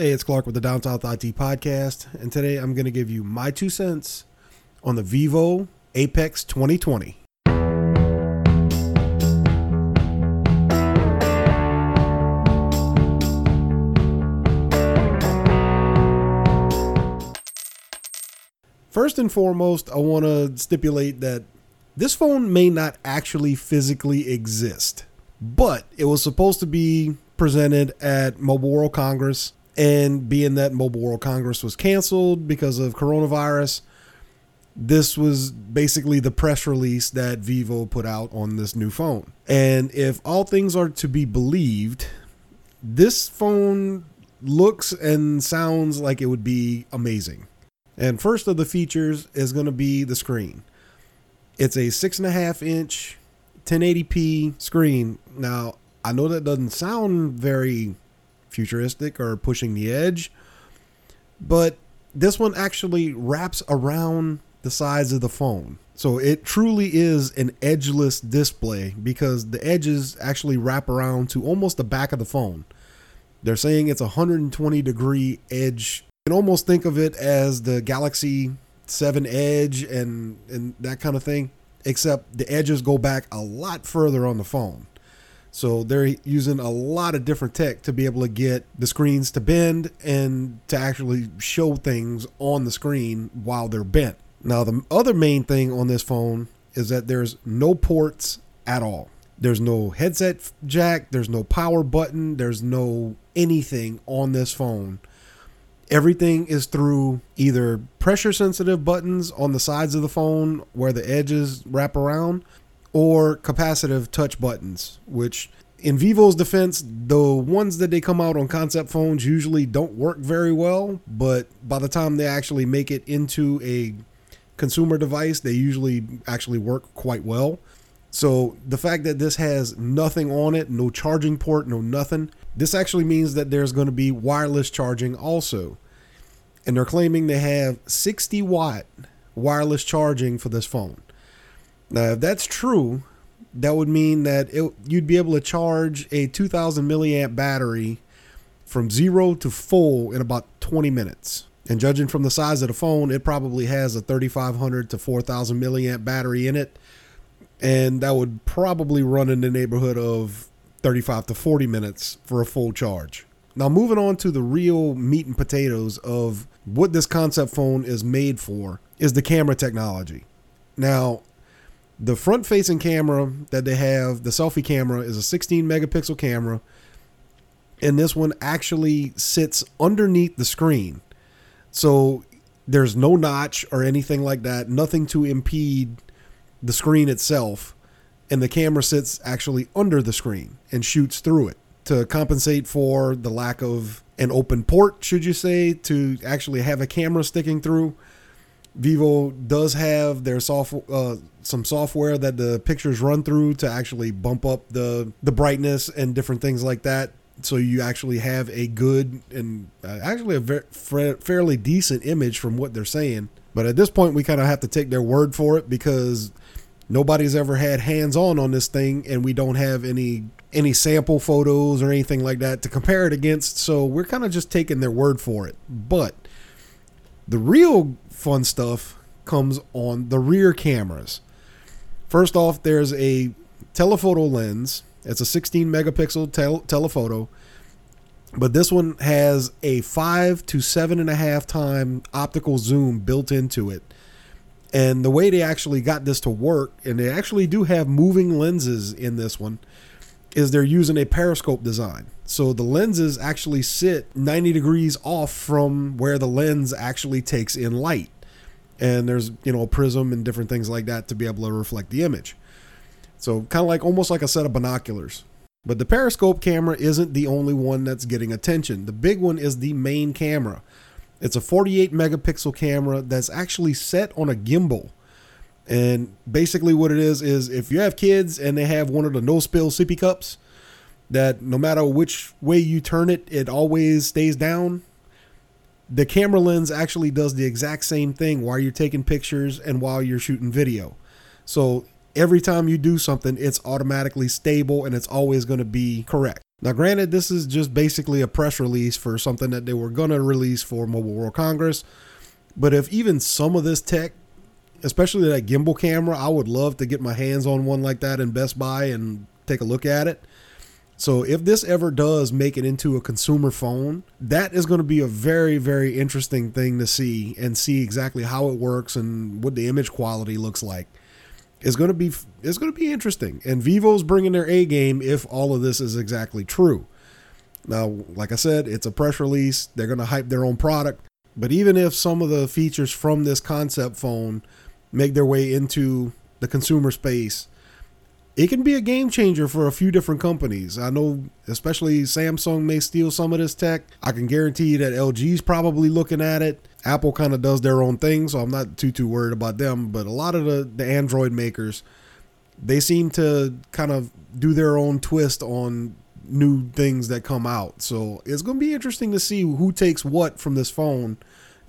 Hey, it's Clark with the Down South IT Podcast, and today I'm going to give you my two cents on the Vivo Apex 2020. First and foremost, I want to stipulate that this phone may not actually physically exist, but it was supposed to be presented at Mobile World Congress and being that Mobile World Congress was canceled because of coronavirus, this was basically the press release that Vivo put out on this new phone. And if all things are to be believed, this phone looks and sounds like it would be amazing. And first of the features is going to be the screen. It's a six and a half inch 1080p screen. Now, I know that doesn't sound very futuristic or pushing the edge. But this one actually wraps around the sides of the phone. So it truly is an edgeless display because the edges actually wrap around to almost the back of the phone. They're saying it's a 120 degree edge. You can almost think of it as the Galaxy 7 Edge and, and that kind of thing, except the edges go back a lot further on the phone. So they're using a lot of different tech to be able to get the screens to bend and to actually show things on the screen while they're bent. Now, the other main thing on this phone is that there's no ports at all. There's no headset jack, there's no power button, there's no anything on this phone. Everything is through either pressure sensitive buttons on the sides of the phone where the edges wrap around or capacitive touch buttons, which in Vivo's defense, the ones that they come out on concept phones usually don't work very well, but by the time they actually make it into a consumer device, they usually actually work quite well. So the fact that this has nothing on it, no charging port, no nothing, this actually means that there's going to be wireless charging also. And they're claiming they have 60 watt wireless charging for this phone. Now, if that's true, that would mean that it, you'd be able to charge a 2000 milliamp battery from zero to full in about 20 minutes. And judging from the size of the phone, it probably has a 3500 to 4000 milliamp battery in it. And that would probably run in the neighborhood of 35 to 40 minutes for a full charge. Now, moving on to the real meat and potatoes of what this concept phone is made for is the camera technology. Now, the front facing camera that they have, the selfie camera, is a 16 megapixel camera. And this one actually sits underneath the screen. So there's no notch or anything like that, nothing to impede the screen itself. And the camera sits actually under the screen and shoots through it to compensate for the lack of an open port, should you say, to actually have a camera sticking through. Vivo does have their software, uh, some software that the pictures run through to actually bump up the the brightness and different things like that. So you actually have a good and uh, actually a very, fairly decent image from what they're saying. But at this point, we kind of have to take their word for it because nobody's ever had hands on on this thing, and we don't have any any sample photos or anything like that to compare it against. So we're kind of just taking their word for it. But the real fun stuff comes on the rear cameras. First off, there's a telephoto lens. It's a 16 megapixel tel- telephoto, but this one has a five to seven and a half time optical zoom built into it. And the way they actually got this to work, and they actually do have moving lenses in this one, is they're using a periscope design. So the lenses actually sit 90 degrees off from where the lens actually takes in light. And there's, you know, a prism and different things like that to be able to reflect the image. So kind of like almost like a set of binoculars. But the periscope camera isn't the only one that's getting attention. The big one is the main camera. It's a 48 megapixel camera that's actually set on a gimbal. And basically, what it is is if you have kids and they have one of the no spill sippy cups, that no matter which way you turn it, it always stays down. The camera lens actually does the exact same thing while you're taking pictures and while you're shooting video. So every time you do something, it's automatically stable and it's always going to be correct. Now, granted, this is just basically a press release for something that they were going to release for Mobile World Congress. But if even some of this tech, especially that gimbal camera, I would love to get my hands on one like that in Best Buy and take a look at it. So if this ever does make it into a consumer phone, that is going to be a very, very interesting thing to see and see exactly how it works and what the image quality looks like. It's going to be it's going to be interesting. And Vivo's bringing their A game if all of this is exactly true. Now, like I said, it's a press release. They're going to hype their own product. But even if some of the features from this concept phone make their way into the consumer space, it can be a game changer for a few different companies. I know, especially Samsung may steal some of this tech. I can guarantee you that LG's probably looking at it. Apple kind of does their own thing, so I'm not too too worried about them. But a lot of the the Android makers, they seem to kind of do their own twist on new things that come out. So it's going to be interesting to see who takes what from this phone,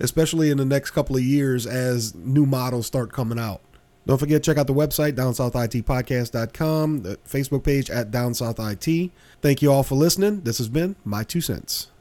especially in the next couple of years as new models start coming out. Don't forget, to check out the website, downsouthitpodcast.com, the Facebook page at downsouthit. Thank you all for listening. This has been My Two Cents.